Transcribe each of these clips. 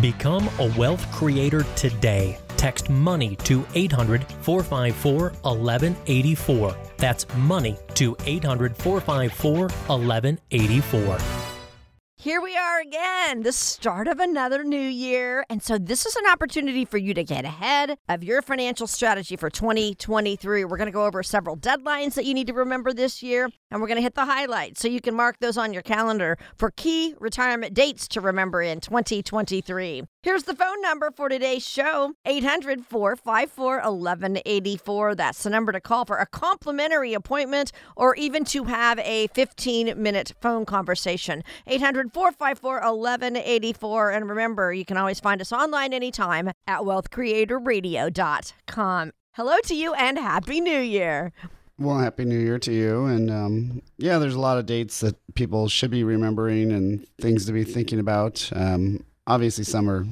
Become a wealth creator today. Text money to 800 454 1184. That's money to 800 454 1184. Here we are again, the start of another new year. And so, this is an opportunity for you to get ahead of your financial strategy for 2023. We're going to go over several deadlines that you need to remember this year, and we're going to hit the highlights so you can mark those on your calendar for key retirement dates to remember in 2023. Here's the phone number for today's show 800 454 1184. That's the number to call for a complimentary appointment or even to have a 15 minute phone conversation. 800 454 1184. And remember, you can always find us online anytime at wealthcreatorradio.com. Hello to you and Happy New Year. Well, happy New Year to you. And um, yeah, there's a lot of dates that people should be remembering and things to be thinking about. Um, obviously, some are,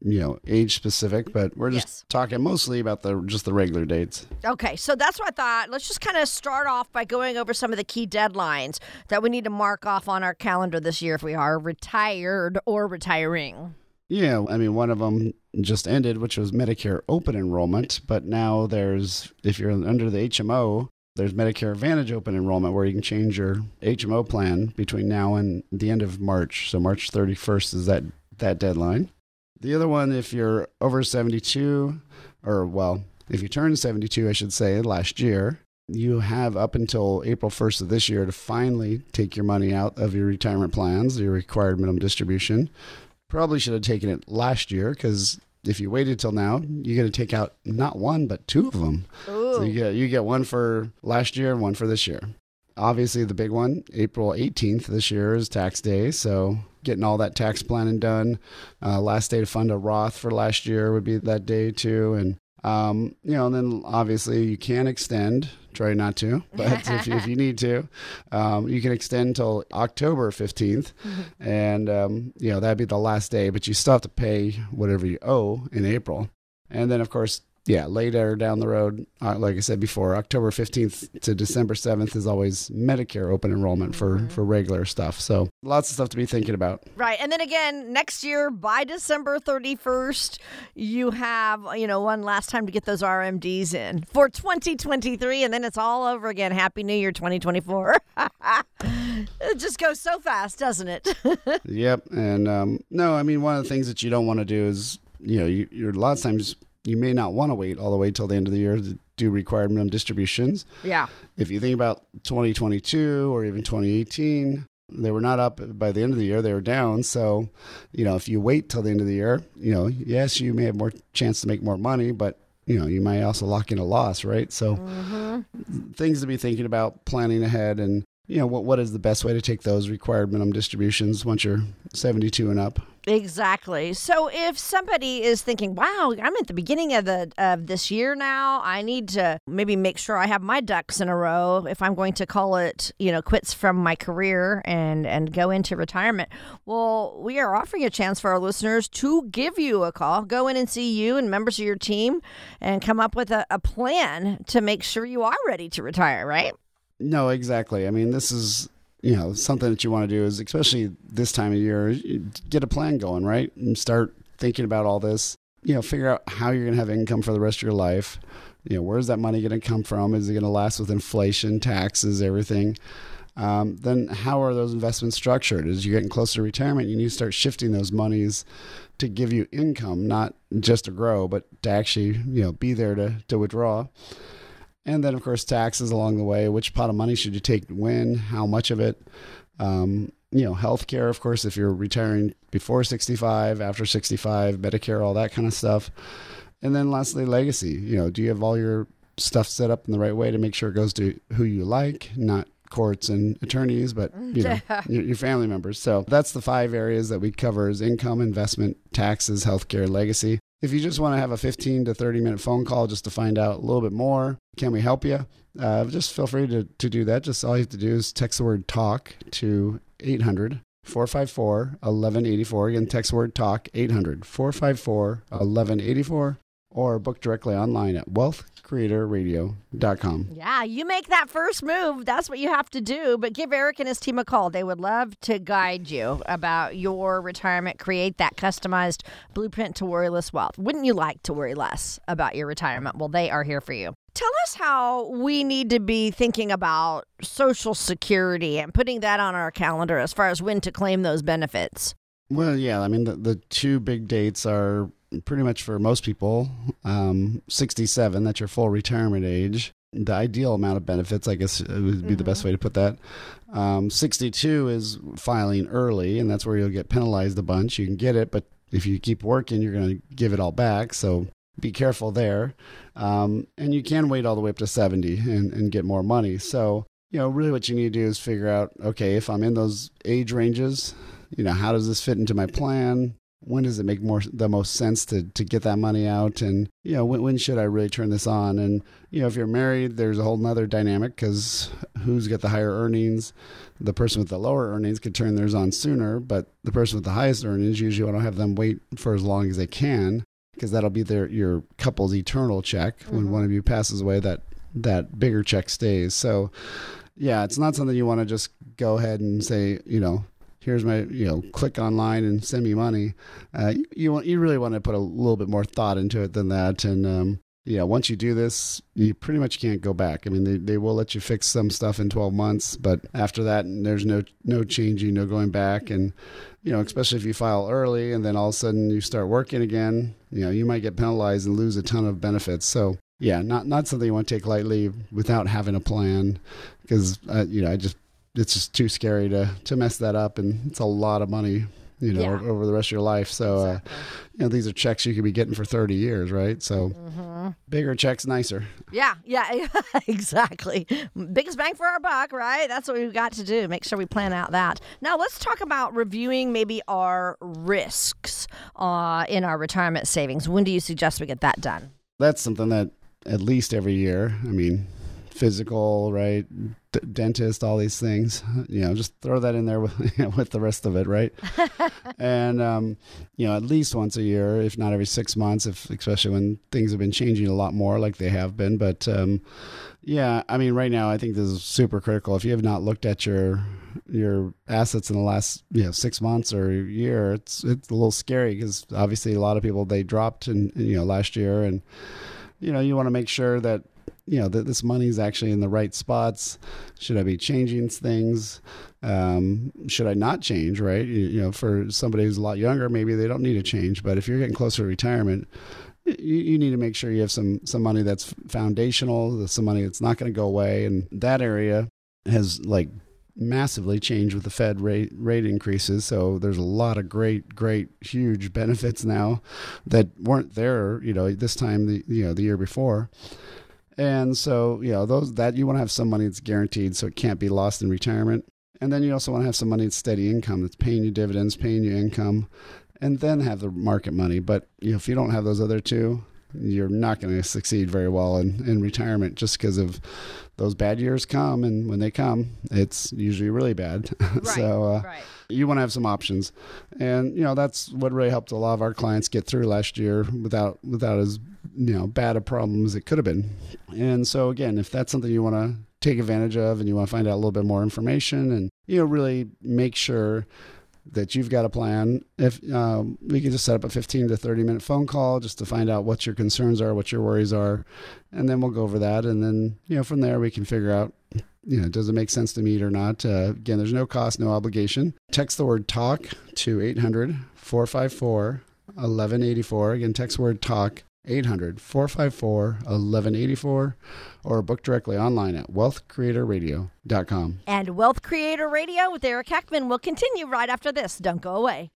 you know, age specific, but we're just Yes. talking mostly about the just the regular dates. Okay, so that's what I thought. Let's just kind of start off by going over some of the key deadlines that we need to mark off on our calendar this year if we are retired or retiring. Yeah, I mean, one of them just ended, which was Medicare open enrollment. But now there's, if you're under the HMO, there's Medicare Advantage open enrollment where you can change your HMO plan between now and the end of March. So March 31st is that that deadline. The other one, if you're over 72, or well, if you turned 72, I should say, last year, you have up until April 1st of this year to finally take your money out of your retirement plans, your required minimum distribution. Probably should have taken it last year because if you waited till now, you're going to take out not one but two of them. So you get you get one for last year and one for this year. Obviously, the big one, April 18th this year is tax day, so getting all that tax planning done. Uh, last day to fund a Roth for last year would be that day too, and um, you know, and then obviously you can extend. Try not to, but if, you- if you need to, um, you can extend till October 15th, and um, you know that'd be the last day. But you still have to pay whatever you owe in April, and then of course yeah, later down the road, uh, like I said before, October 15th to December 7th is always Medicare open enrollment for, for regular stuff. So lots of stuff to be thinking about. Right. And then again, next year by December 31st, you have, you know, one last time to get those RMDs in for 2023. And then it's all over again. Happy New Year 2024. it just goes so fast, doesn't it? yep. And um, no, I mean, one of the things that you don't want to do is, you know, you, you're a lot of times you may not want to wait all the way till the end of the year to do required minimum distributions. yeah. If you think about 2022 or even 2018, they were not up by the end of the year; they were down. So, you know, if you wait till the end of the year, you know, yes, you may have more chance to make more money, but you know, you might also lock in a loss, right? So, mm-hmm. things to be thinking about, planning ahead, and you know, what what is the best way to take those required minimum distributions once you're 72 and up? Exactly. So if somebody is thinking, "Wow, I'm at the beginning of the of this year now. I need to maybe make sure I have my ducks in a row if I'm going to call it, you know, quits from my career and and go into retirement." Well, we are offering a chance for our listeners to give you a call, go in and see you and members of your team, and come up with a, a plan to make sure you are ready to retire. Right? No, exactly. I mean, this is you know something that you want to do is especially this time of year, get a plan going, right, and start thinking about all this. You know, figure out how you're going to have income for the rest of your life. You know, where's that money going to come from? Is it going to last with inflation, taxes, everything? Um, then how are those investments structured? As you're getting closer to retirement, you need to start shifting those monies to give you income, not just to grow, but to actually you know be there to to withdraw. And then, of course, taxes along the way. Which pot of money should you take when? How much of it? Um, you know, healthcare, of course, if you're retiring before 65, after 65, Medicare, all that kind of stuff. And then lastly, legacy. You know, do you have all your stuff set up in the right way to make sure it goes to who you like, not courts and attorneys, but you know, your, your family members. So that's the five areas that we cover is income, investment, taxes, healthcare, legacy. If you just want to have a 15 to 30 minute phone call just to find out a little bit more, can we help you? Uh, just feel free to, to do that. Just all you have to do is text the word talk to 800 454 1184. Again, text word talk 800 454 1184. Or book directly online at wealthcreatorradio.com. Yeah, you make that first move. That's what you have to do. But give Eric and his team a call. They would love to guide you about your retirement, create that customized blueprint to worryless wealth. Wouldn't you like to worry less about your retirement? Well, they are here for you. Tell us how we need to be thinking about Social Security and putting that on our calendar as far as when to claim those benefits. Well, yeah, I mean, the, the two big dates are pretty much for most people um, 67, that's your full retirement age. The ideal amount of benefits, I guess, would be mm-hmm. the best way to put that. Um, 62 is filing early, and that's where you'll get penalized a bunch. You can get it, but if you keep working, you're going to give it all back. So be careful there. Um, and you can wait all the way up to 70 and, and get more money. So, you know, really what you need to do is figure out okay, if I'm in those age ranges, you know, how does this fit into my plan? When does it make more the most sense to to get that money out? And you know, when, when should I really turn this on? And you know, if you're married, there's a whole nother dynamic because who's got the higher earnings? The person with the lower earnings could turn theirs on sooner, but the person with the highest earnings usually want to have them wait for as long as they can because that'll be their your couple's eternal check. Mm-hmm. When one of you passes away, that that bigger check stays. So, yeah, it's not something you want to just go ahead and say, you know, here's my you know click online and send me money. Uh, you want you really want to put a little bit more thought into it than that. And um, yeah once you do this you pretty much can't go back. I mean they, they will let you fix some stuff in 12 months but after that there's no no changing no going back. And you know especially if you file early and then all of a sudden you start working again you know you might get penalized and lose a ton of benefits. So yeah not not something you want to take lightly without having a plan. Because uh, you know i just it's just too scary to to mess that up, and it's a lot of money, you know, yeah. over the rest of your life. So, uh, exactly. uh, you know, these are checks you could be getting for thirty years, right? So, mm-hmm. bigger checks, nicer. Yeah, yeah, exactly. Biggest bang for our buck, right? That's what we've got to do. Make sure we plan out that. Now, let's talk about reviewing maybe our risks uh, in our retirement savings. When do you suggest we get that done? That's something that at least every year. I mean, physical, right? D- dentist, all these things. You know, just throw that in there with, you know, with the rest of it, right? and um, you know, at least once a year, if not every six months, if especially when things have been changing a lot more, like they have been. But um, yeah, I mean, right now, I think this is super critical. If you have not looked at your your assets in the last you know six months or year, it's it's a little scary because obviously a lot of people they dropped in you know last year and you know you want to make sure that you know that this money is actually in the right spots should i be changing things um, should i not change right you, you, know for somebody who's a lot younger maybe they don't need to change but if you're getting closer to retirement you, you need to make sure you have some some money that's foundational some money that's not going to go away and that area has like massively changed with the Fed rate rate increases. So there's a lot of great, great, huge benefits now that weren't there, you know, this time the you know the year before. And so, you know, those that you want to have some money that's guaranteed so it can't be lost in retirement. And then you also want to have some money that's steady income that's paying you dividends, paying you income, and then have the market money. But you know, if you don't have those other two, you're not going to succeed very well in, in retirement just because of those bad years come. And when they come, it's usually really bad. Right, so uh, right. you want to have some options. And, you know, that's what really helped a lot of our clients get through last year without, without as, you know, bad a problem as it could have been. And so, again, if that's something you want to take advantage of and you want to find out a little bit more information and, you know, really make sure that you've got a plan. If um, we can just set up a 15 to 30 minute phone call just to find out what your concerns are, what your worries are, and then we'll go over that. And then, you know, from there we can figure out, you know, does it make sense to meet or not? Uh, again, there's no cost, no obligation. Text the word talk to 800 454 1184. Again, text word talk 800 454 1184 or book directly online at wealthcreatorradio.com. And Wealth Creator Radio with Eric Heckman will continue right after this. Don't go away.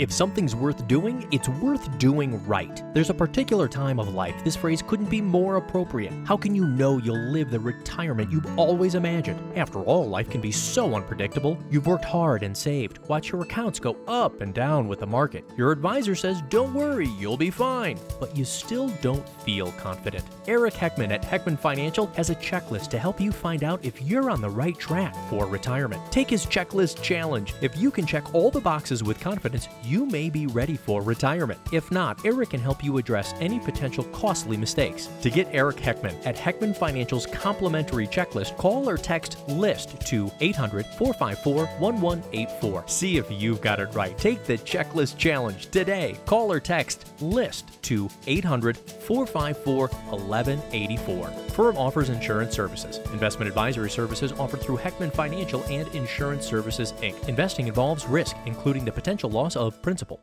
If something's worth doing, it's worth doing right. There's a particular time of life this phrase couldn't be more appropriate. How can you know you'll live the retirement you've always imagined? After all, life can be so unpredictable. You've worked hard and saved. Watch your accounts go up and down with the market. Your advisor says, don't worry, you'll be fine. But you still don't feel confident. Eric Heckman at Heckman Financial has a checklist to help you find out if you're on the right track for retirement. Take his checklist challenge. If you can check all the boxes with confidence, you may be ready for retirement. If not, Eric can help you address any potential costly mistakes. To get Eric Heckman at Heckman Financial's complimentary checklist, call or text LIST to 800 454 1184. See if you've got it right. Take the checklist challenge today. Call or text LIST to 800 454 1184. Firm offers insurance services. Investment advisory services offered through Heckman Financial and Insurance Services, Inc. Investing involves risk, including the potential loss of principal.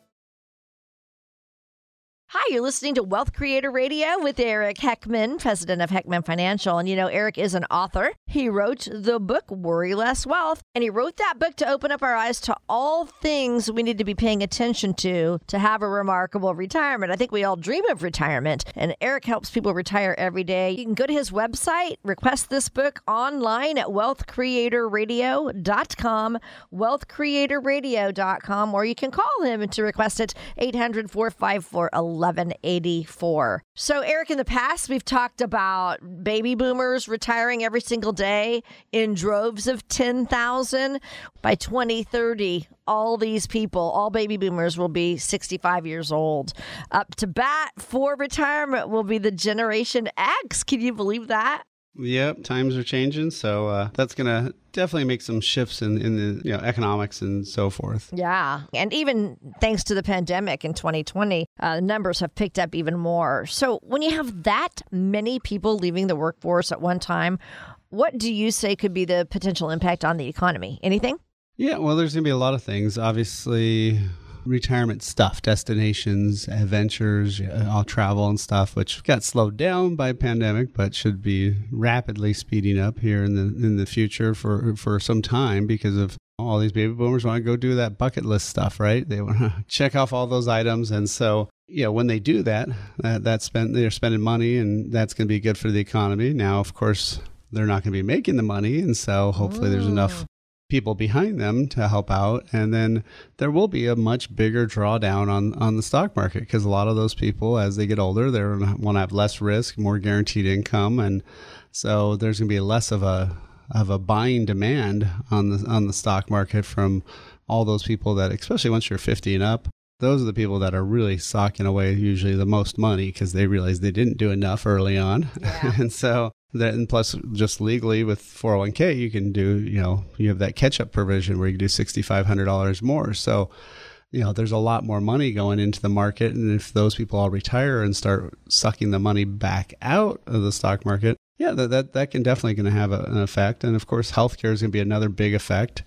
Hi, you're listening to Wealth Creator Radio with Eric Heckman, president of Heckman Financial. And you know, Eric is an author. He wrote the book Worry Less Wealth, and he wrote that book to open up our eyes to all things we need to be paying attention to to have a remarkable retirement. I think we all dream of retirement, and Eric helps people retire every day. You can go to his website, request this book online at wealthcreatorradio.com, wealthcreatorradio.com, or you can call him to request it 800 454 1184. So, Eric, in the past, we've talked about baby boomers retiring every single day in droves of 10,000. By 2030, all these people, all baby boomers, will be 65 years old. Up to bat for retirement will be the Generation X. Can you believe that? Yep, times are changing, so uh, that's gonna definitely make some shifts in, in the you know economics and so forth. Yeah, and even thanks to the pandemic in 2020, uh, numbers have picked up even more. So when you have that many people leaving the workforce at one time, what do you say could be the potential impact on the economy? Anything? Yeah, well, there's gonna be a lot of things. Obviously, retirement stuff, destinations, adventures, uh, all travel and stuff, which got slowed down by pandemic, but should be rapidly speeding up here in the in the future for for some time because of all these baby boomers want to go do that bucket list stuff, right? They want to check off all those items, and so you know when they do that, that that's spent they're spending money, and that's going to be good for the economy. Now, of course, they're not going to be making the money, and so hopefully there's enough people behind them to help out and then there will be a much bigger drawdown on on the stock market because a lot of those people as they get older they want to have less risk more guaranteed income and so there's going to be less of a of a buying demand on the on the stock market from all those people that especially once you're 50 and up those are the people that are really socking away usually the most money because they realize they didn't do enough early on Yeah. and so that and plus just legally with 401k you can do you know you have that catch up provision where you can do $6500 more. So you know there's a lot more money going into the market. And if those people all retire and start sucking the money back out of the stock market yeah that that, that can definitely going to have a, an effect. And of course healthcare is going to be another big effect.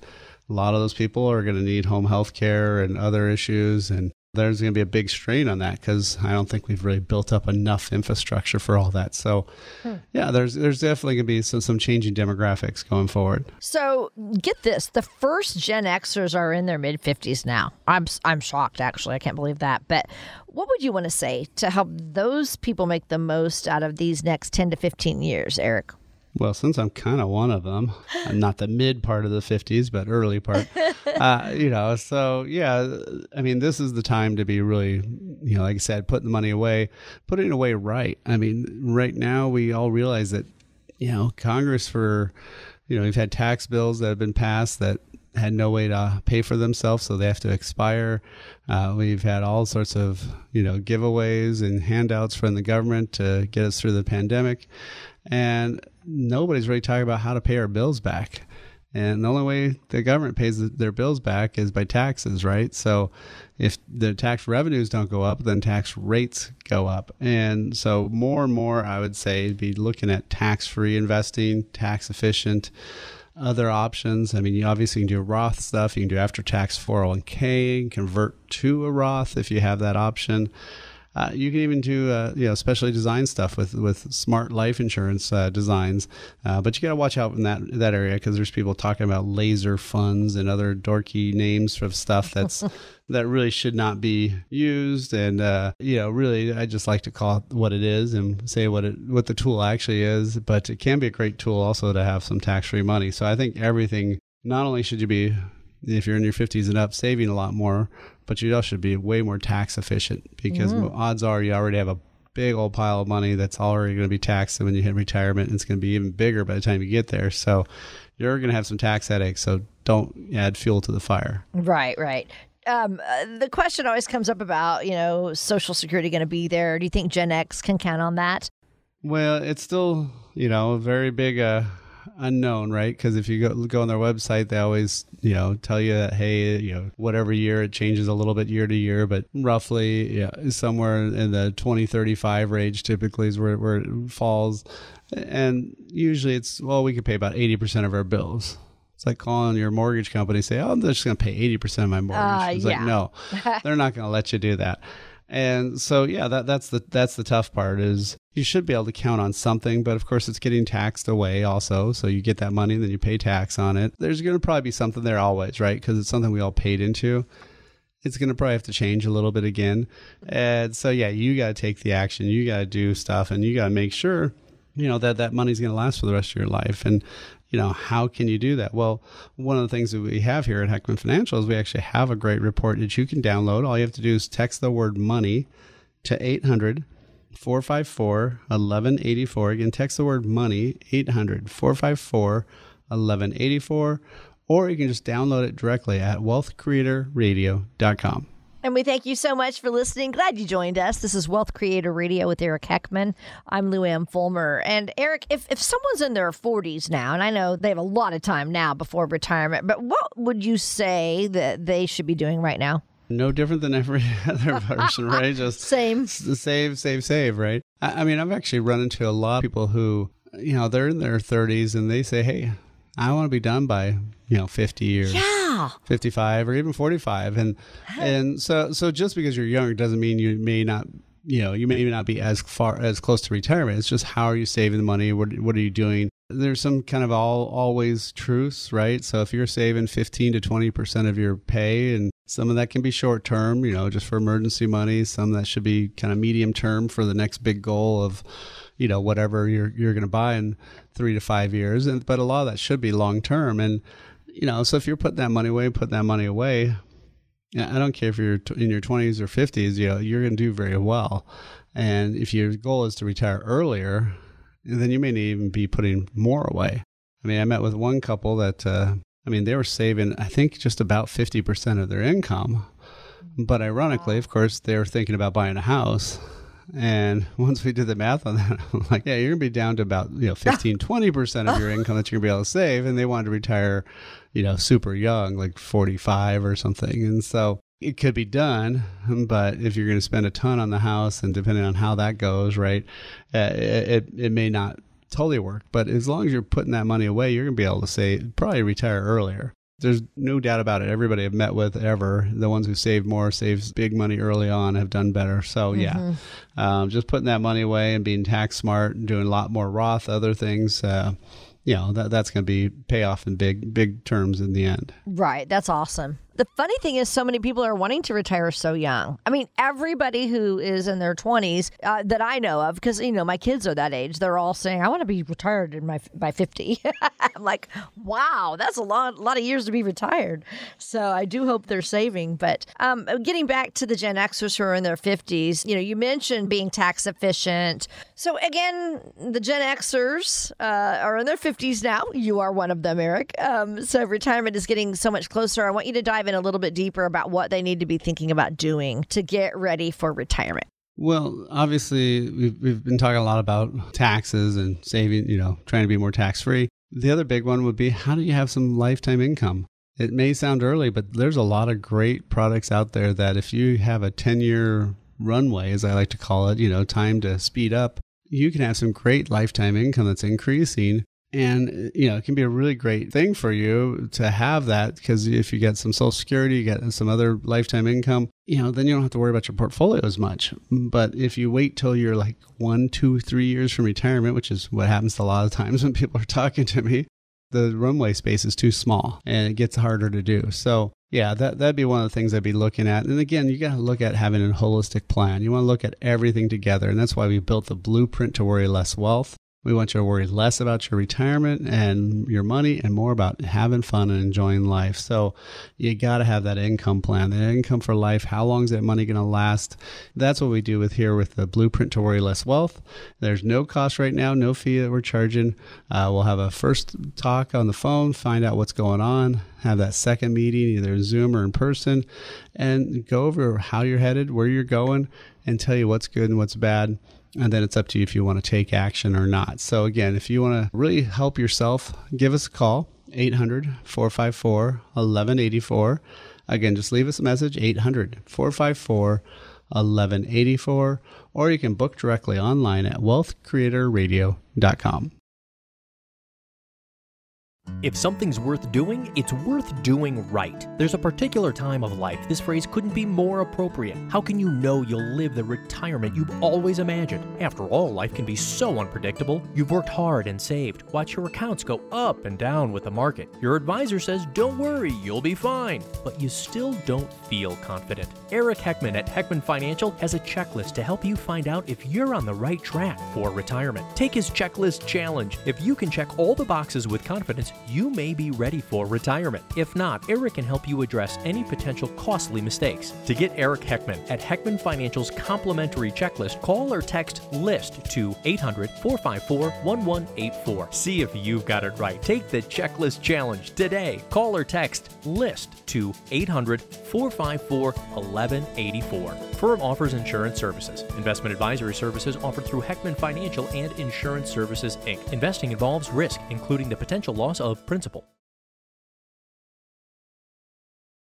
A lot of those people are going to need home health care and other issues. And there's going to be a big strain on that because I don't think we've really built up enough infrastructure for all that. So, hmm. yeah, there's there's definitely going to be some, some changing demographics going forward. So get this: the first Gen Xers are in their mid 50s now. I'm I'm shocked, actually. I can't believe that. But what would you want to say to help those people make the most out of these next 10 to 15 years, Eric? Well, since I'm kind of one of them, I'm not the mid part of the 50s, but early part, uh, you know, so yeah, I mean, this is the time to be really, you know, like I said, putting the money away, putting it away right. I mean, right now we all realize that, you know, Congress for, you know, we've had tax bills that have been passed that had no way to pay for themselves, so they have to expire. Uh, we've had all sorts of, you know, giveaways and handouts from the government to get us through the pandemic. And nobody's really talking about how to pay our bills back. And the only way the government pays their bills back is by taxes, right? So if the tax revenues don't go up, then tax rates go up. And so more and more, I would say, be looking at tax free investing, tax efficient, other options. I mean, you obviously can do Roth stuff. You can do after tax 401k, convert to a Roth if you have that option. Uh, you can even do uh, you know specially designed stuff with with smart life insurance uh, designs, uh, but you got to watch out in that that area because there's people talking about laser funds and other dorky names of stuff that's that really should not be used. And uh, you know, really, I just like to call it what it is and say what it what the tool actually is. But it can be a great tool also to have some tax free money. So I think everything. Not only should you be if you're in your 50s and up saving a lot more but you also should be way more tax efficient because odds are you already have a big old pile of money that's already going to be taxed and when you hit retirement and it's going to be even bigger by the time you get there so you're going to have some tax headaches so don't add fuel to the fire Right, right. Um, uh, the question always comes up about, you know, Social Security going to be there. Do you think Gen X can count on that? Well, it's still, you know, a very big uh, unknown, right? Because if you go go on their website, they always, you know, tell you that hey, you know, whatever year it changes a little bit year to year, but roughly, yeah, somewhere in the 2035 range typically is where where it falls, and usually it's well, we can pay about 80 percent of our bills. It's like calling your mortgage company, and say, "Oh, I'm just going to pay 80 percent of my mortgage." Uh, it's yeah. like, no, they're not going to let you do that. And so, yeah, that that's the that's the tough part is you should be able to count on something, but of course it's getting taxed away also. So you get that money, then you pay tax on it. There's going to probably be something there always, right? Because it's something we all paid into. It's going to probably have to change a little bit again. And so, yeah, you got to take the action. You got to do stuff, and you got to make sure, you know, that that money's going to last for the rest of your life. And you know, how can you do that? Well, one of the things that we have here at Heckman Financial is we actually have a great report that you can download. All you have to do is text the word money to 800 454 1184. Again, text the word money 800 454 1184, or you can just download it directly at wealthcreatorradio.com. And we thank you so much for listening. Glad you joined us. This is Wealth Creator Radio with Eric Heckman. I'm Lou Ann Fulmer. And Eric, if, if someone's in their 40s now, and I know they have a lot of time now before retirement, but what would you say that they should be doing right now? No different than every other person, right? Just Same. save, save, save, right? I, I mean, I've actually run into a lot of people who, you know, they're in their 30s and they say, hey, I want to be done by, you know, 50 years. Yeah. 55 or even 45 and and so so just because you're young doesn't mean you may not you know you may not be as far as close to retirement. It's just how are you saving the money? What what are you doing? There's some kind of all always truths right? So if you're saving 15 to 20 percent of your pay and some of that can be short term you know just for emergency money some that should be kind of medium term for the next big goal of you know whatever you're you're going to buy in 3 to 5 years. And but a lot of that should be long term. And you know, so if you're putting that money away, put that money away. I don't care if you're in your 20s or 50s, you know, you're going to do very well. And if your goal is to retire earlier, then you may not even be putting more away. I mean, I met with one couple that, uh, I mean, they were saving, I think, just about 50% of their income. But ironically, of course, they were thinking about buying a house. And once we did the math on that, I'm like, yeah, you're going to be down to about, you know, 15, 20% of your income that you're going to be able to save. And they wanted to retire, you know, super young, like 45 or something. And so it could be done, but if you're going to spend a ton on the house and depending on how that goes, right, uh, it, it may not totally work. But as long as you're putting that money away, you're going to be able to say, probably retire earlier. There's no doubt about it. Everybody I've met with ever, the ones who save more, saves big money early on, have done better. So yeah, um, just putting that money away and being tax smart and doing a lot more Roth, other things, uh, you know, that that's going to be payoff in big big terms in the end. Right. That's awesome. The funny thing is, so many people are wanting to retire so young. I mean, everybody who is in their 20s uh, that I know of, because, you know, my kids are that age, they're all saying, I want to be retired in my by 50. I'm like, wow, that's a lot, lot of years to be retired. So I do hope they're saving. But um, getting back to the Gen Xers who are in their 50s, you know, you mentioned being tax efficient. So again, the Gen Xers uh, are in their 50s now. You are one of them, Eric. Um, so retirement is getting so much closer. I want you to dive in a little bit deeper about what they need to be thinking about doing to get ready for retirement. Well, obviously, we've, we've been talking a lot about taxes and saving, you know, trying to be more tax free. The other big one would be how do you have some lifetime income? It may sound early, but there's a lot of great products out there that if you have a 10 year runway, as I like to call it, you know, time to speed up, you can have some great lifetime income that's increasing. And, you know, it can be a really great thing for you to have that because if you get some social security, you get some other lifetime income, you know, then you don't have to worry about your portfolio as much. But if you wait till you're like one, two, three years from retirement, which is what happens a lot of times when people are talking to me, the runway space is too small and it gets harder to do. So, yeah, that, that'd be one of the things I'd be looking at. And again, you got to look at having a holistic plan. You want to look at everything together. And that's why we built the blueprint to worry less wealth. We want you to worry less about your retirement and your money and more about having fun and enjoying life. So you got to have that income plan, the income for life. How long is that money going to last? That's what we do with here with the blueprint to worry less wealth. There's no cost right now, no fee that we're charging. Uh, we'll have a first talk on the phone, find out what's going on, have that second meeting, either Zoom or in person, and go over how you're headed, where you're going, and tell you what's good and what's bad and then it's up to you if you want to take action or not. So, again, if you want to really help yourself, give us a call 800 454 1184. Again, just leave us a message 800 454 1184, or you can book directly online at wealthcreatorradio.com. If something's worth doing, it's worth doing right. There's a particular time of life this phrase couldn't be more appropriate. How can you know you'll live the retirement you've always imagined? After all, life can be so unpredictable. You've worked hard and saved. Watch your accounts go up and down with the market. Your advisor says, don't worry, you'll be fine. But you still don't feel confident. Eric Heckman at Heckman Financial has a checklist to help you find out if you're on the right track for retirement. Take his checklist challenge. If you can check all the boxes with confidence, you may be ready for retirement. If not, Eric can help you address any potential costly mistakes. To get Eric Heckman at Heckman Financial's complimentary checklist, call or text LIST to 800 454 1184. See if you've got it right. Take the checklist challenge today. Call or text LIST to 800 454 1184. Firm offers insurance services. Investment advisory services offered through Heckman Financial and Insurance Services Inc. Investing involves risk, including the potential loss of principal.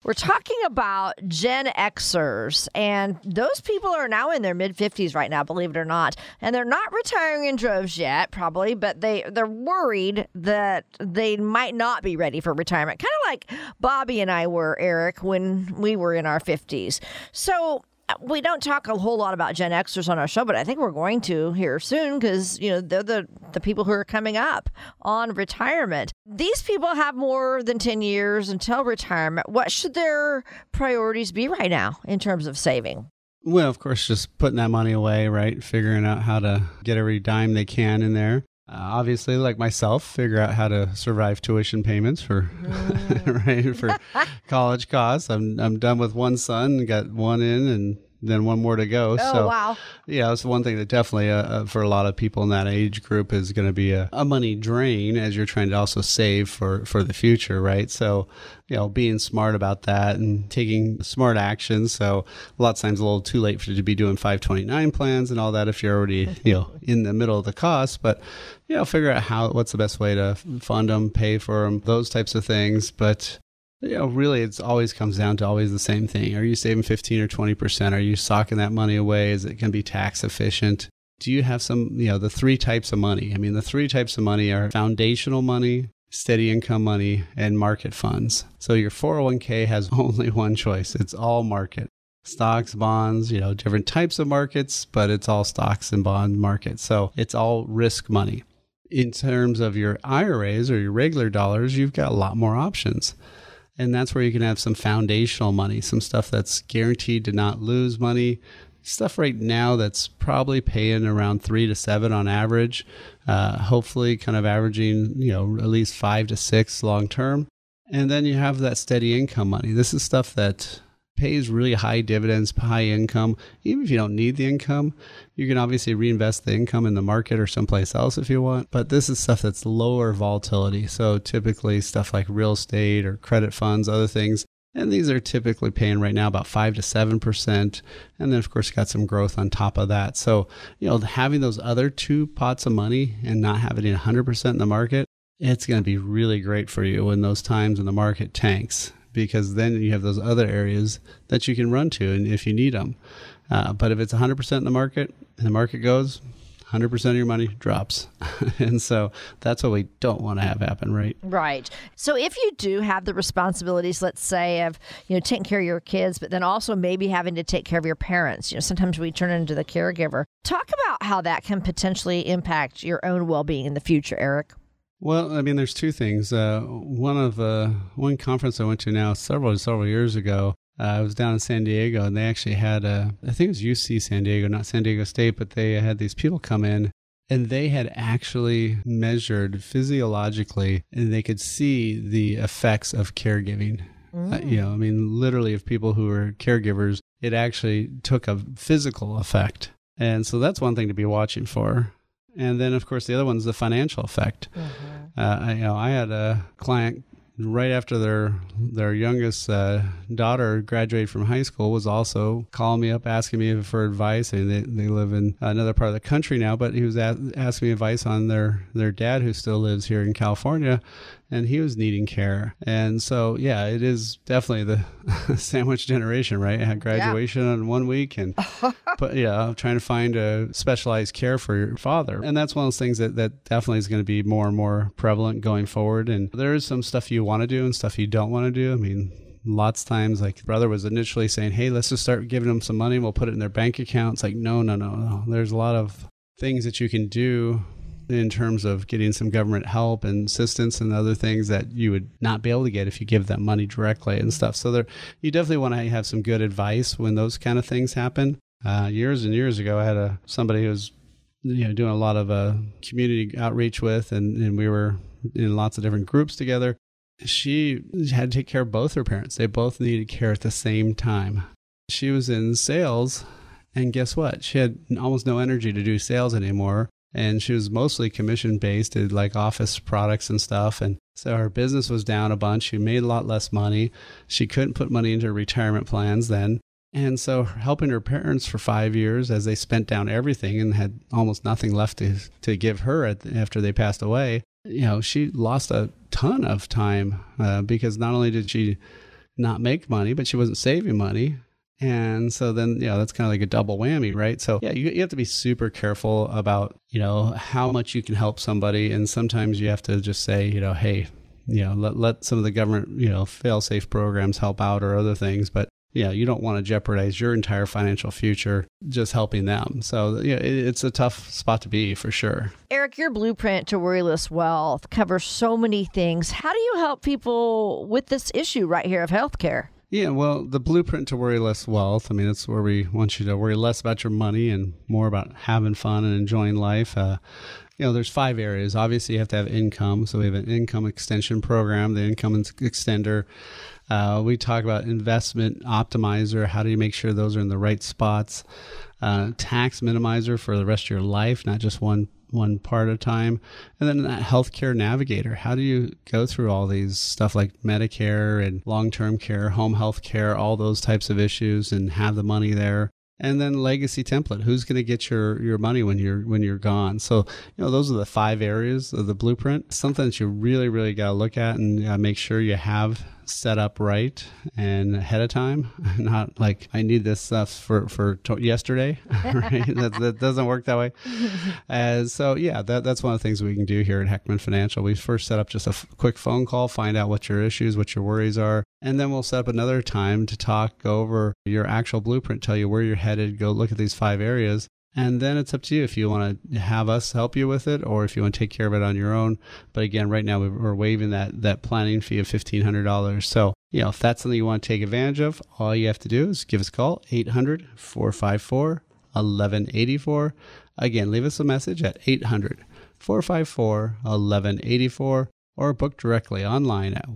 We're talking about Gen Xers, and those people are now in their mid 50s right now, believe it or not. And they're not retiring in droves yet, probably, but they, they're worried that they might not be ready for retirement. Kind of like Bobby and I were, Eric, when we were in our 50s. So we don't talk a whole lot about Gen Xers on our show, but I think we're going to here soon because you know they're the the people who are coming up on retirement. These people have more than ten years until retirement. What should their priorities be right now in terms of saving? Well, of course, just putting that money away, right? Figuring out how to get every dime they can in there. Uh, obviously, like myself, figure out how to survive tuition payments for mm. right for college costs. I'm I'm done with one son, got one in, and then one more to go. Oh, so, wow. Yeah, that's one thing that definitely uh, uh, for a lot of people in that age group is going to be a, a, money drain as you're trying to also save for, for the future, right? So, you know, being smart about that and taking smart actions. So, a lot of times a little too late for you to be doing 529 plans and all that if you're already, you know, in the middle of the cost. But, you know, figure out how, what's the best way to fund them, pay for them, those types of things. But, you know, really, it's always comes down to always the same thing. Are you saving 15 or 20%? Are you socking that money away? Is it going to be tax efficient? Do you have some, you know, the three types of money? I mean, the three types of money are foundational money, steady income money, and market funds. So your 401k has only one choice it's all market. Stocks, bonds, you know, different types of markets, but it's all stocks and bond markets. So it's all risk money. In terms of your IRAs or your regular dollars, you've got a lot more options. And that's where you can have some foundational money, some stuff that's guaranteed to not lose money. Stuff right now that's probably paying around three to seven on average, uh, hopefully, kind of averaging, you know, at least five to six long term. And then you have that steady income money. This is stuff that pays really high dividends, high income. Even if you don't need the income, you can obviously reinvest the income in the market or someplace else if you want. But this is stuff that's lower volatility. So typically stuff like real estate or credit funds, other things. And these are typically paying right now about five to seven percent, and then of course got some growth on top of that. So you know having those other two pots of money and not having it 100 percent in the market, it's going to be really great for you in those times when the market tanks because then you have those other areas that you can run to and if you need them. Uh, but if it's 100% in the market and the market goes, 100% of your money drops. and so that's what we don't want to have happen, right? Right. So if you do have the responsibilities, let's say, of, you know, taking care of your kids, but then also maybe having to take care of your parents, you know, sometimes we turn into the caregiver. Talk about how that can potentially impact your own well being in the future, Eric. Well, I mean, there's two things. Uh, one of uh, one conference I went to now several several years ago. Uh, I was down in San Diego, and they actually had a, I think it was UC San Diego, not San Diego State, but they had these people come in and they had actually measured physiologically and they could see the effects of caregiving. Uh, you know, I mean, literally, of people who are caregivers, it actually took a physical effect. And so that's one thing to be watching for. And then, of course, the other one's the financial effect. Uh, I, you know, I had a client right after their their youngest uh, daughter graduated from high school was also calling me up asking me for advice. And they, they live in another part of the country now but he was a- asking me advice on their their dad who still lives here in California and he was needing care. And so yeah it is definitely the sandwich generation right? I had graduation on one week and but yeah trying to find a specialized care for your father. And that's one of those things that, that definitely is going to be more and more prevalent going forward. And there is some stuff you want to do and stuff you don't want to do. I mean lots of times like brother was initially saying hey let's just start giving them some money we'll put it in their bank account. It's like no no no no. There's a lot of things that you can do in terms of getting some government help and assistance and other things that you would not be able to get if you give that money directly and stuff. So there, you definitely want to have some good advice when those kind of things happen. Uh, years and years ago, I had a somebody who was you know doing a lot of uh, community outreach with, and, and we were in lots of different groups together. She had to take care of both her parents. They both needed care at the same time. She was in sales, and guess what? She had almost no energy to do sales anymore and she was mostly commission based did like office products and stuff. And so her business was down a bunch. She made a lot less money. She couldn't put money into retirement plans then. And so helping her parents for five years as they spent down everything and had almost nothing left to, to give her at, after they passed away you know she lost a ton of time uh, because not only did she not make money but she wasn't saving money and so then, you know, that's kind of like a double whammy, right? So, yeah, you, you have to be super careful about, you know, how much you can help somebody. And sometimes you have to just say, you know, hey, you know, let, let some of the government, you know, fail safe programs help out or other things. But, yeah, you don't want to jeopardize your entire financial future just helping them. So, yeah, it, it's a tough spot to be for sure. Eric, your blueprint to worryless wealth covers so many things. How do you help people with this issue right here of healthcare? Yeah, well, the blueprint to worry less wealth. I mean, it's where we want you to worry less about your money and more about having fun and enjoying life. Uh, you know, there's five areas. Obviously, you have to have income. So we have an income extension program, the income extender. Uh, we talk about investment optimizer. How do you make sure those are in the right spots? Uh, tax minimizer for the rest of your life, not just one one part at a time. And then that healthcare navigator. How do you go through all these stuff like Medicare and long term care, home health care, all those types of issues and have the money there? and then legacy template who's going to get your your money when you're when you're gone so you know those are the five areas of the blueprint something that you really really got to look at and uh, make sure you have set up right and ahead of time. Not like i need this stuff for for to- yesterday right? That, that doesn't work that way. And so yeah that, that's one of the things we can do here at heckman financial. We first set up just a f- quick phone call find out what your issues what your worries are and then we'll set up another time to talk over your actual blueprint tell you where you're headed go look at these five areas and then it's up to you if you want to have us help you with it or if you want to take care of it on your own. But again, right now we're waiving that, that planning fee of $1,500. So, you know, if that's something you want to take advantage of, all you have to do is give us a call, 800 454 1184. Again, leave us a message at 800 454 1184 or book directly online at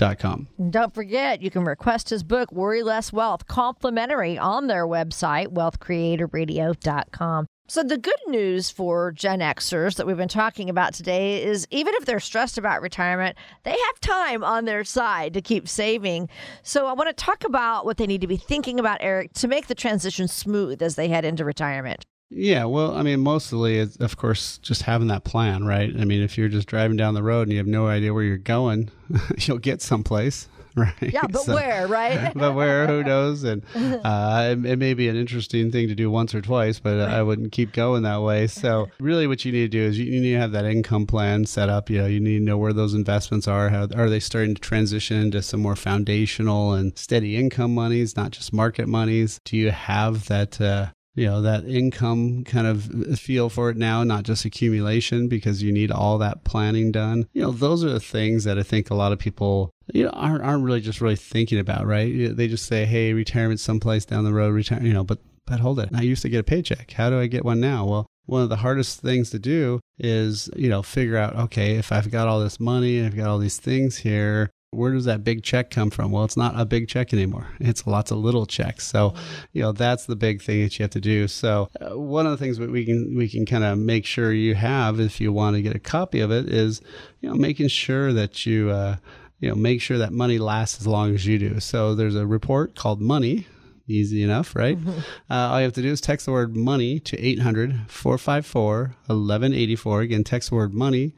wealthcreatorradio.com. Don't forget, you can request his book, Worry Less Wealth, complimentary on their website, wealthcreatorradio.com. So, the good news for Gen Xers that we've been talking about today is even if they're stressed about retirement, they have time on their side to keep saving. So, I want to talk about what they need to be thinking about, Eric, to make the transition smooth as they head into retirement. Yeah, well, I mean, mostly, it's, of course, just having that plan, right? I mean, if you're just driving down the road and you have no idea where you're going, you'll get someplace, right? Yeah, but so, where, right? but where? Who knows? And uh, it, it, may be an interesting thing to do once or twice, but I wouldn't keep going that way. So, really, what you need to do is you, you need to have that income plan set up. You know, you need to know where those investments are. How are they starting to transition into some more foundational and steady income monies, not just market monies? Do you have that? Uh, you know that income kind of feel for it now not just accumulation because you need all that planning done. You know those are the things that i think a lot of people you know aren't, aren't really just really thinking about right? They just say hey retirement someplace down the road retire you know but but hold it. I used to get a paycheck. How do i get one now? Well one of the hardest things to do is, you know, figure out, okay, if I've got all this money I've got all these things here, where does that big check come from? Well, it's not a big check anymore. It's lots of little checks. So, you know, that's the big thing that you have to do. So, uh, one of the things that we can we can kind of make sure you have if you want to get a copy of it is, you know, making sure that you uh, you know, make sure that money lasts as long as you do. So, there's a report called Money Easy enough, right? Uh, all you have to do is text the word money to 800 454 1184. Again, text the word money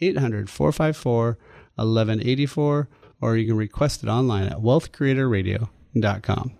800 454 1184, or you can request it online at wealthcreatorradio.com.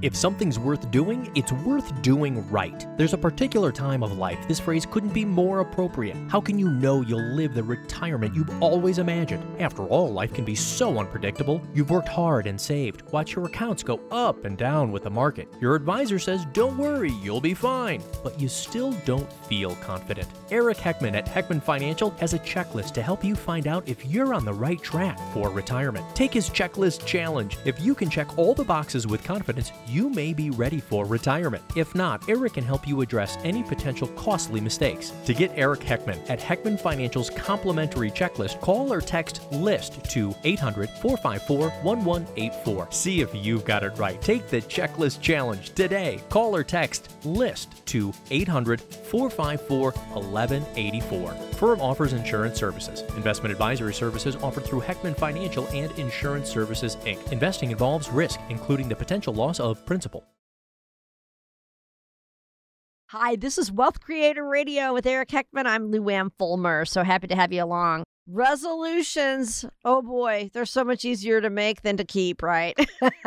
If something's worth doing, it's worth doing right. There's a particular time of life this phrase couldn't be more appropriate. How can you know you'll live the retirement you've always imagined? After all, life can be so unpredictable. You've worked hard and saved. Watch your accounts go up and down with the market. Your advisor says, don't worry, you'll be fine. But you still don't feel confident. Eric Heckman at Heckman Financial has a checklist to help you find out if you're on the right track for retirement. Take his checklist challenge. If you can check all the boxes with confidence, you may be ready for retirement. If not, Eric can help you address any potential costly mistakes. To get Eric Heckman at Heckman Financial's complimentary checklist, call or text LIST to 800 454 1184. See if you've got it right. Take the checklist challenge today. Call or text LIST to 800 454 1184. Firm offers insurance services. Investment advisory services offered through Heckman Financial and Insurance Services Inc. Investing involves risk, including the potential loss of principal. Hi, this is Wealth Creator Radio with Eric Heckman. I'm Lou Ann Fulmer. So happy to have you along. Resolutions, oh boy, they're so much easier to make than to keep, right?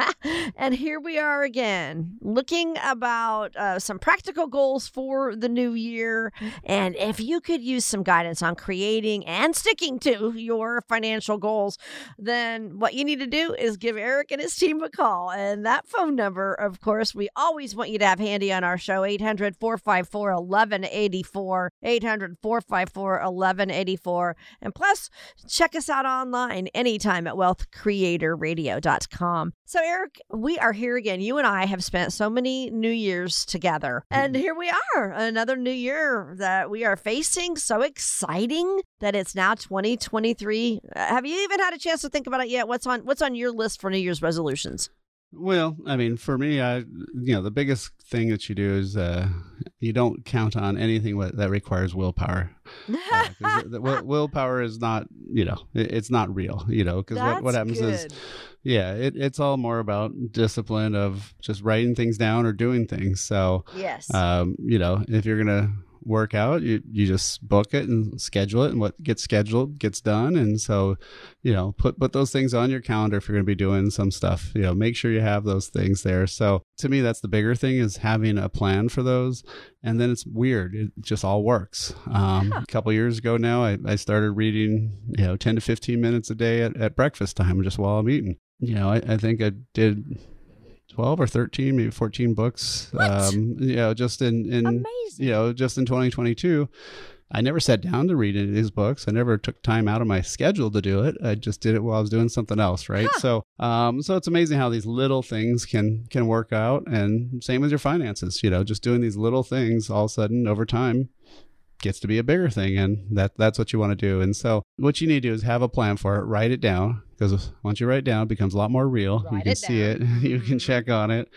and here we are again, looking about uh, some practical goals for the new year. And if you could use some guidance on creating and sticking to your financial goals, then what you need to do is give Eric and his team a call. And that phone number, of course, we always want you to have handy on our show 800 454 1184. 800 454 1184. And plus, Plus, check us out online anytime at wealthcreatorradio.com. So, Eric, we are here again. You and I have spent so many New Years together. And here we are, another new year that we are facing. So exciting that it's now 2023. Uh, have you even had a chance to think about it yet? What's on what's on your list for New Year's resolutions? Well, I mean, for me, I you know the biggest thing that you do is uh, you don't count on anything that requires willpower. Uh, the, the, willpower is not you know it, it's not real you know because what, what happens good. is yeah it, it's all more about discipline of just writing things down or doing things. So yes, um, you know if you're gonna work out you you just book it and schedule it and what gets scheduled gets done. And so you know put put those things on your calendar if you're going to be doing some stuff. You know make sure you have those things there. So to me that's the bigger thing is having a plan for those. And then it's weird. It just all works. Um, a couple years ago now I, I started reading you know 10 to 15 minutes a day at, at breakfast time just while i'm eating. You know I, I think i did 12 or 13 maybe 14 books what? um you know just in in Amazing. you know just in 2022 I never sat down to read any of these books. I never took time out of my schedule to do it. I just did it while I was doing something else, right? Huh. So, um, so it's amazing how these little things can can work out, and same with your finances. You know, just doing these little things, all of a sudden, over time, gets to be a bigger thing and that that's what you want to do and so what you need to do is have a plan for it write it down because once you write it down it becomes a lot more real. Write you can it see it you can check on it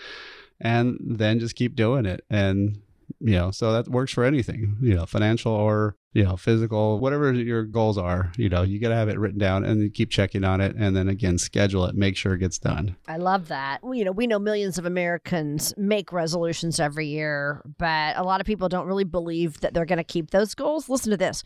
and then just keep doing it. And you know so that works for anything you know financial or you know, physical, whatever your goals are, you know, you got to have it written down and keep checking on it. And then again, schedule it, make sure it gets done. I love that. You know, we know millions of Americans make resolutions every year, but a lot of people don't really believe that they're going to keep those goals. Listen to this.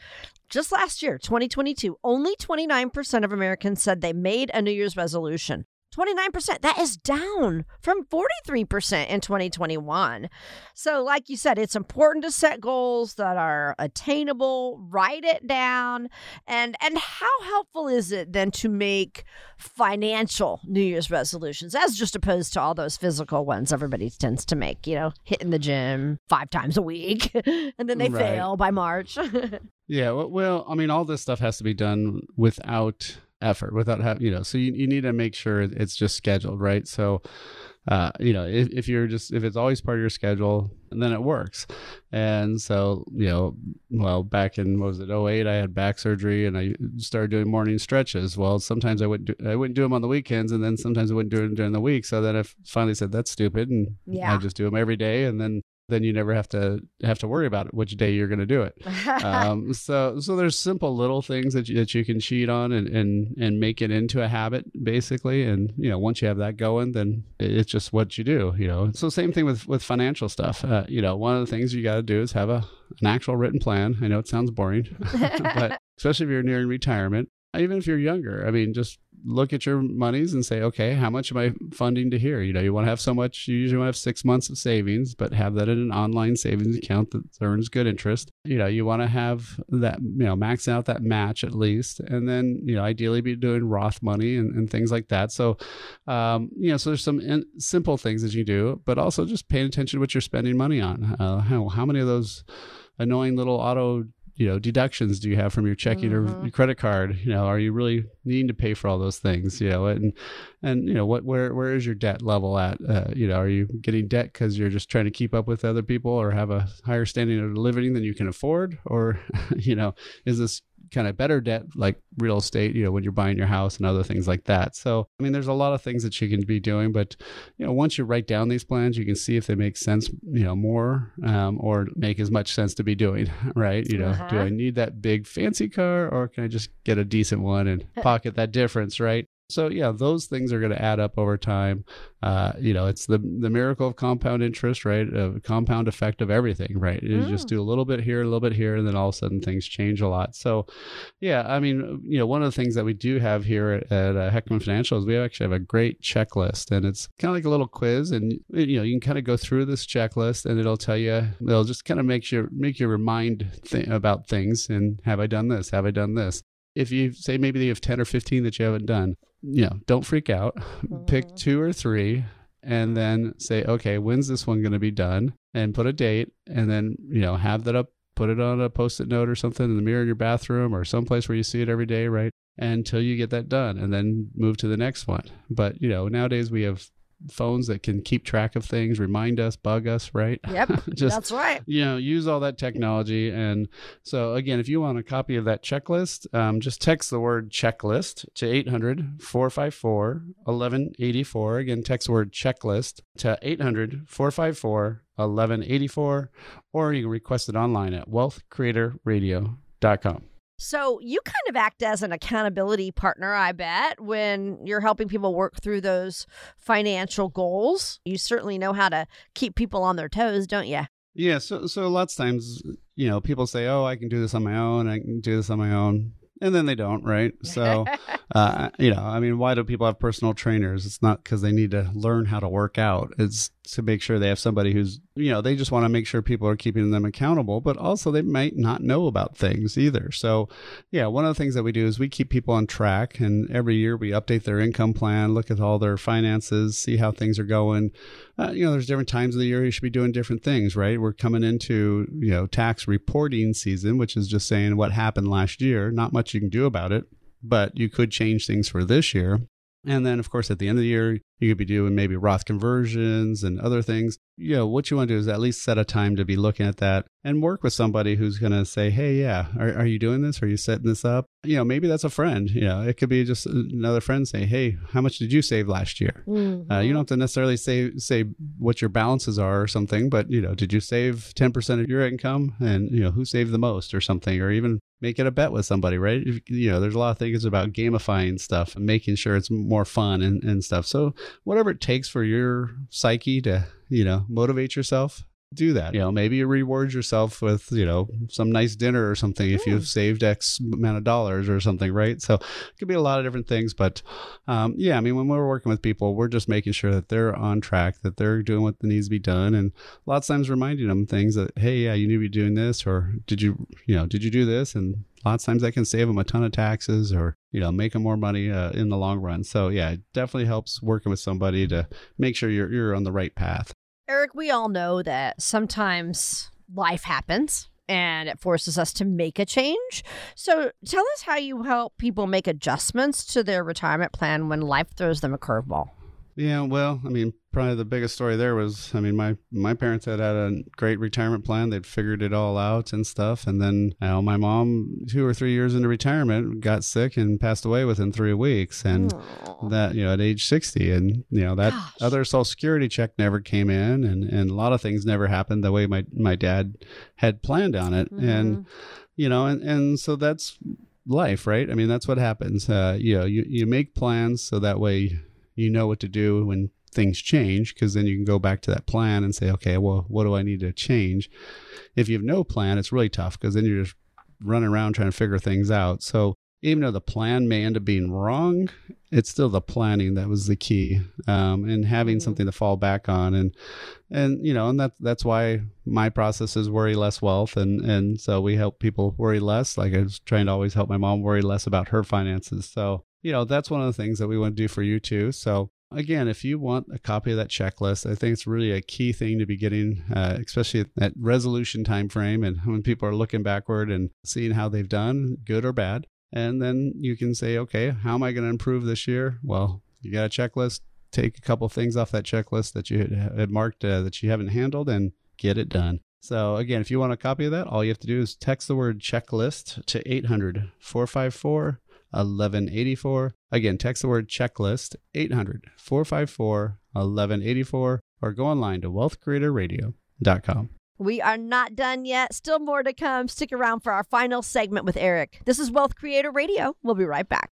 Just last year, 2022, only 29% of Americans said they made a New Year's resolution. 29%. That is down from 43% in 2021. So, like you said, it's important to set goals that are attainable, write it down. And and how helpful is it then to make financial New Year's resolutions as just opposed to all those physical ones everybody tends to make, you know, hitting the gym 5 times a week and then they right. fail by March. yeah, well, I mean all this stuff has to be done without effort without having you know so you, you need to make sure it's just scheduled right so uh, you know, if, if you're just if it's always part of your schedule, then it works. And so, you know, well, back in what was it, 08, I had back surgery and I started doing morning stretches. Well, sometimes I wouldn't do, I wouldn't do them on the weekends, and then sometimes I wouldn't do them during the week. So then I finally said that's stupid, and Yeah. I just do them every day, and then then you never have to have to worry about it, which day you're going to do it. um, so so there's simple little things that you, that you can cheat on and, and and make it into a habit basically. And you know once you have that going then it's just what you do you know. So same thing with with financial stuff. Uh, you know one of the things you got to do is have a an actual written plan. I know it sounds boring but especially if you're nearing retirement even if you're younger. I mean just look at your monies and say okay how much am i funding to here? You know you want to have so much you usually want to have six months of savings but have that in an online savings account that earns good interest. You know you want to have that you know max out that match at least and then you know ideally be doing roth money and, and things like that. So um, you know so there's some in, simple things that you do but also just paying attention to what you're spending money on. Uh, how, how many of those annoying little auto you know deductions do you have from your checking or your credit card? You know are you really needing to pay for all those things you know and and you know what where where is your debt level at? Uh, you know are you getting debt because you're just trying to keep up with other people or have a higher standing of living than you can afford? Or you know is this kind of better debt like real estate you know when you're buying your house and other things like that. So i mean there's a lot of things that you can be doing but you know once you write down these plans you can see if they make sense you know more um, or make as much sense to be doing right? You know do Uh-huh. i need that big fancy car or can i just get a decent one and pocket that difference right so yeah those things are going to add up over time. Uh, you know it's the the miracle of compound interest right? A compound effect of everything right? You just do a little bit here a little bit here and then all of a sudden things change a lot. So yeah i mean you know one of the things that we do have here at, at uh, heckman financial is we actually have a great checklist and it's kind of like a little quiz and you know you can kind of go through this checklist and it'll tell you it'll just kind of make you make you remind th- about things and have i done this? Have i done this if you say maybe you have 10 or 15 that you haven't done you know don't freak out. Pick mm-hmm. two or three and then say okay when's this one going to be done? And put a date and then you know have that up put it on a post-it note or something in the mirror in your bathroom or someplace where you see it every day right? Until you get that done and then move to the next one. But you know nowadays we have phones that can keep track of things remind us bug us right? Yep, just that's right. you know use all that technology. And so again if you want a copy of that checklist um, just text the word checklist to 800-454-1184 again text the word checklist to 800-454-1184 or you can request it online at wealthcreatorradio.com So you kind of act as an accountability partner, I bet, when you're helping people work through those financial goals. You certainly know how to keep people on their toes, don't you? Yeah, so so lots of times, you know, people say, "Oh, I can do this on my own. I can do this on my own," and then they don't, right? So, uh, you know, I mean, why do people have personal trainers? It's not because they need to learn how to work out. It's to make sure they have somebody who's, you know, they just want to make sure people are keeping them accountable, but also they might not know about things either. So, yeah, one of the things that we do is we keep people on track, and every year we update their income plan, look at all their finances, see how things are going. Uh, you know, there's different times of the year you should be doing different things, right? We're coming into, you know, tax reporting season, which is just saying what happened last year. Not much you can do about it, but you could change things for this year. And then, of course, at the end of the year, you could be doing maybe Roth conversions and other things. You know, what you want to do is at least set a time to be looking at that and work with somebody who's going to say, hey, yeah, are, are you doing this? Are you setting this up? You know, maybe that's a friend. You know, it could be just another friend saying, hey, how much did you save last year? Uh, you don't have to necessarily say say what your balances are or something, but you know, did you save ten percent of your income, and you know who saved the most or something, or even make it a bet with somebody, right? You know, there's a lot of things about gamifying stuff and making sure it's more fun and, and stuff. So whatever it takes for your psyche to you know motivate yourself. Do that. You know, maybe you reward yourself with, you know, some nice dinner or something if you've saved X amount of dollars or something, right? So it could be a lot of different things. But um, yeah, I mean, when we're working with people, we're just making sure that they're on track, that they're doing what needs to be done, and lots of times reminding them things that, hey, yeah, you need to be doing this, or did you, you know, did you do this? And lots of times that can save them a ton of taxes, or you know, make them more money uh, in the long run. So yeah, it definitely helps working with somebody to make sure you're you're on the right path. Eric, we all know that sometimes life happens and it forces us to make a change. So tell us how you help people make adjustments to their retirement plan when life throws them a curveball. Yeah, well, I mean, probably the biggest story there was, I mean, my my parents had had a great retirement plan. They'd figured it all out and stuff, and then you know, my mom, two or three years into retirement, got sick and passed away within three weeks, and Aw. that you know at age 60 and you know that Gosh. other social security check never came in. And and a lot of things never happened the way my my dad had planned on it. And you know and and so that's life right? I mean that's what happens. Uh you know you you make plans so that way you know what to do when things change because then you can go back to that plan and say okay well what do i need to change? If you have no plan it's really tough because then you're just running around trying to figure things out. So even though the plan may end up being wrong it's still the planning that was the key um, and having Mhm. something to fall back on and and you know and that that's why my process is worry less wealth and and so we help people worry less. Like i was trying to always help my mom worry less about her finances. So you know that's one of the things that we want to do for you too. So again if you want a copy of that checklist i think it's really a key thing to be getting uh, especially at that resolution time frame and when people are looking backward and seeing how they've done good or bad. And then you can say okay how am i going to improve this year? Well you got a checklist take a couple things off that checklist that you had- had marked uh, that you haven't handled and get it done. So again if you want a copy of that all you have to do is text the word checklist to 800 454 1184 again text the word checklist 800 454 1184 or go online to wealthcreatorradio.com We are not done yet. Still more to come. Stick around for our final segment with Eric. This is Wealth Creator Radio. We'll be right back.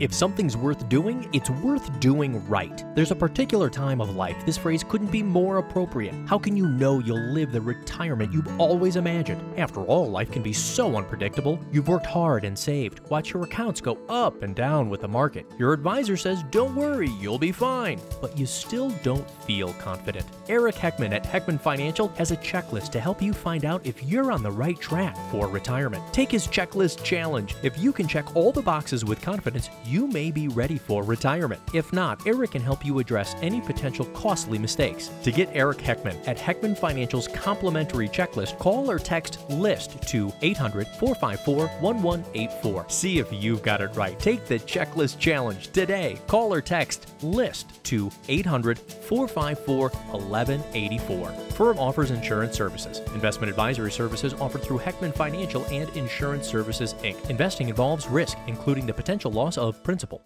If something's worth doing, it's worth doing right. There's a particular time of life this phrase couldn't be more appropriate. How can you know you'll live the retirement you've always imagined? After all, life can be so unpredictable. You've worked hard and saved. Watch your accounts go up and down with the market. Your advisor says, don't worry, you'll be fine. But you still don't feel confident. Eric Heckman at Heckman Financial has a checklist to help you find out if you're on the right track for retirement. Take his checklist challenge. If you can check all the boxes with confidence, you may be ready for retirement. If not, Eric can help you address any potential costly mistakes. To get Eric Heckman at Heckman Financial's complimentary checklist, call or text LIST to 800 454 1184. See if you've got it right. Take the checklist challenge today. Call or text LIST to 800 454 1184. Firm offers insurance services. Investment advisory services offered through Heckman Financial and Insurance Services Inc. Investing involves risk, including the potential loss of principal.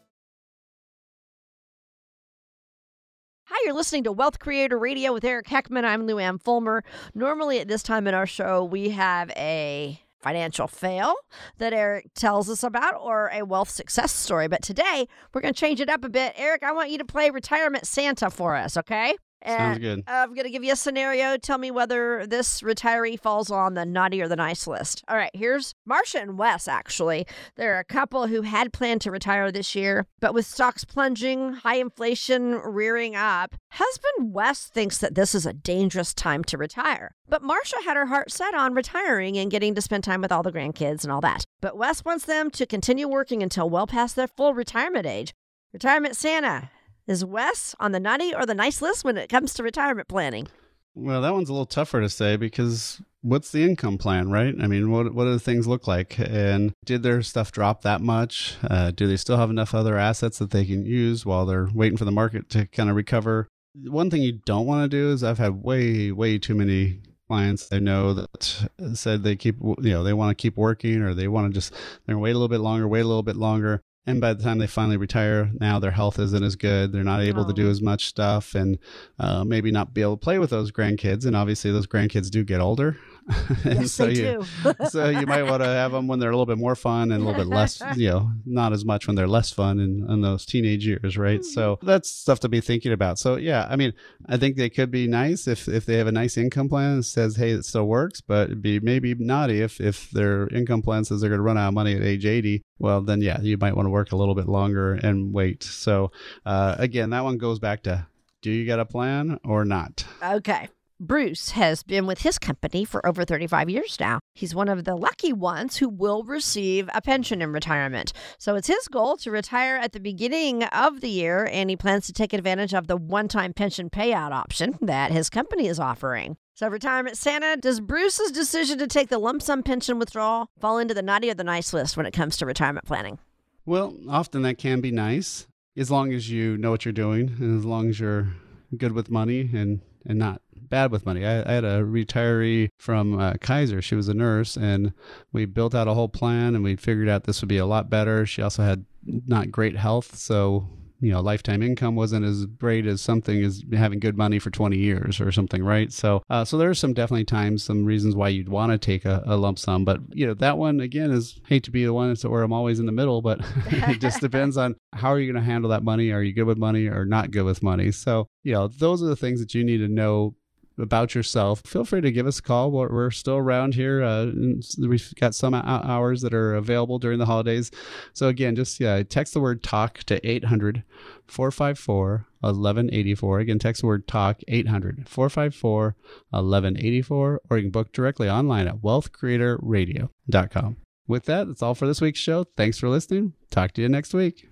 Hi, you're listening to Wealth Creator Radio with Eric Heckman. I'm Lou Ann Fulmer. Normally, at this time in our show, we have a financial fail that Eric tells us about or a wealth success story. But today, we're going to change it up a bit. Eric, I want you to play Retirement Santa for us, okay? Sounds good. I'm going to give you a scenario. Tell me whether this retiree falls on the naughty or the nice list. All right, here's Marcia and Wes, actually. They're a couple who had planned to retire this year, but with stocks plunging, high inflation rearing up, husband Wes thinks that this is a dangerous time to retire. But Marcia had her heart set on retiring and getting to spend time with all the grandkids and all that. But Wes wants them to continue working until well past their full retirement age. Retirement Santa. Is Wes on the naughty or the nice list when it comes to retirement planning? Well, that one's a little tougher to say because what's the income plan, right? I mean, what what do the things look like? And did their stuff drop that much? Uh, do they still have enough other assets that they can use while they're waiting for the market to kind of recover? One thing you don't want to do is I've had way way too many clients I know that said they keep you know they want to keep working or they want to just they're wait a little bit longer, wait a little bit longer. And by the time they finally retire, now their health isn't as good. They're not able to do as much stuff and uh, maybe not be able to play with those grandkids. And obviously, those grandkids do get older. And yes, so they you, do. so you might want to have them when they're a little bit more fun and a little bit less, you know, not as much when they're less fun in, in those teenage years, right? So Mm-hmm. that's stuff to be thinking about. So yeah, I mean, I think they could be nice if if they have a nice income plan that says, hey, it still works, but it'd be maybe naughty if if their income plan says they're going to run out of money at age 80. Well, then yeah, you might want to work a little bit longer and wait. So uh, again, that one goes back to do you got a plan or not? Okay. Bruce has been with his company for over 35 years now. He's one of the lucky ones who will receive a pension in retirement. So it's his goal to retire at the beginning of the year, and he plans to take advantage of the one time pension payout option that his company is offering. So, Retirement Santa, does Bruce's decision to take the lump sum pension withdrawal fall into the naughty or the nice list when it comes to retirement planning? Well, often that can be nice. as long as you know what you're doing and as long as you're good with money and and not bad with money. I, I had a retiree from uh, Kaiser. She was a nurse, and we built out a whole plan, and we figured out this would be a lot better. She also had not great health, so you know lifetime income wasn't as great as something as having good money for 20 years or something right so uh, so there are some definitely times some reasons why you'd want to take a, a, lump sum but you know that one again is hate to be the one where i'm always in the middle but it just depends on how are you going to handle that money are you good with money or not good with money so you know those are the things that you need to know about yourself, feel free to give us a call. We're, we're still around here. Uh, we've got some hours that are available during the holidays. So, again, just yeah, text the word talk to 800 454 1184. Again, text the word talk 800 454 1184, or you can book directly online at wealthcreatorradio.com. With that, that's all for this week's show. Thanks for listening. Talk to you next week.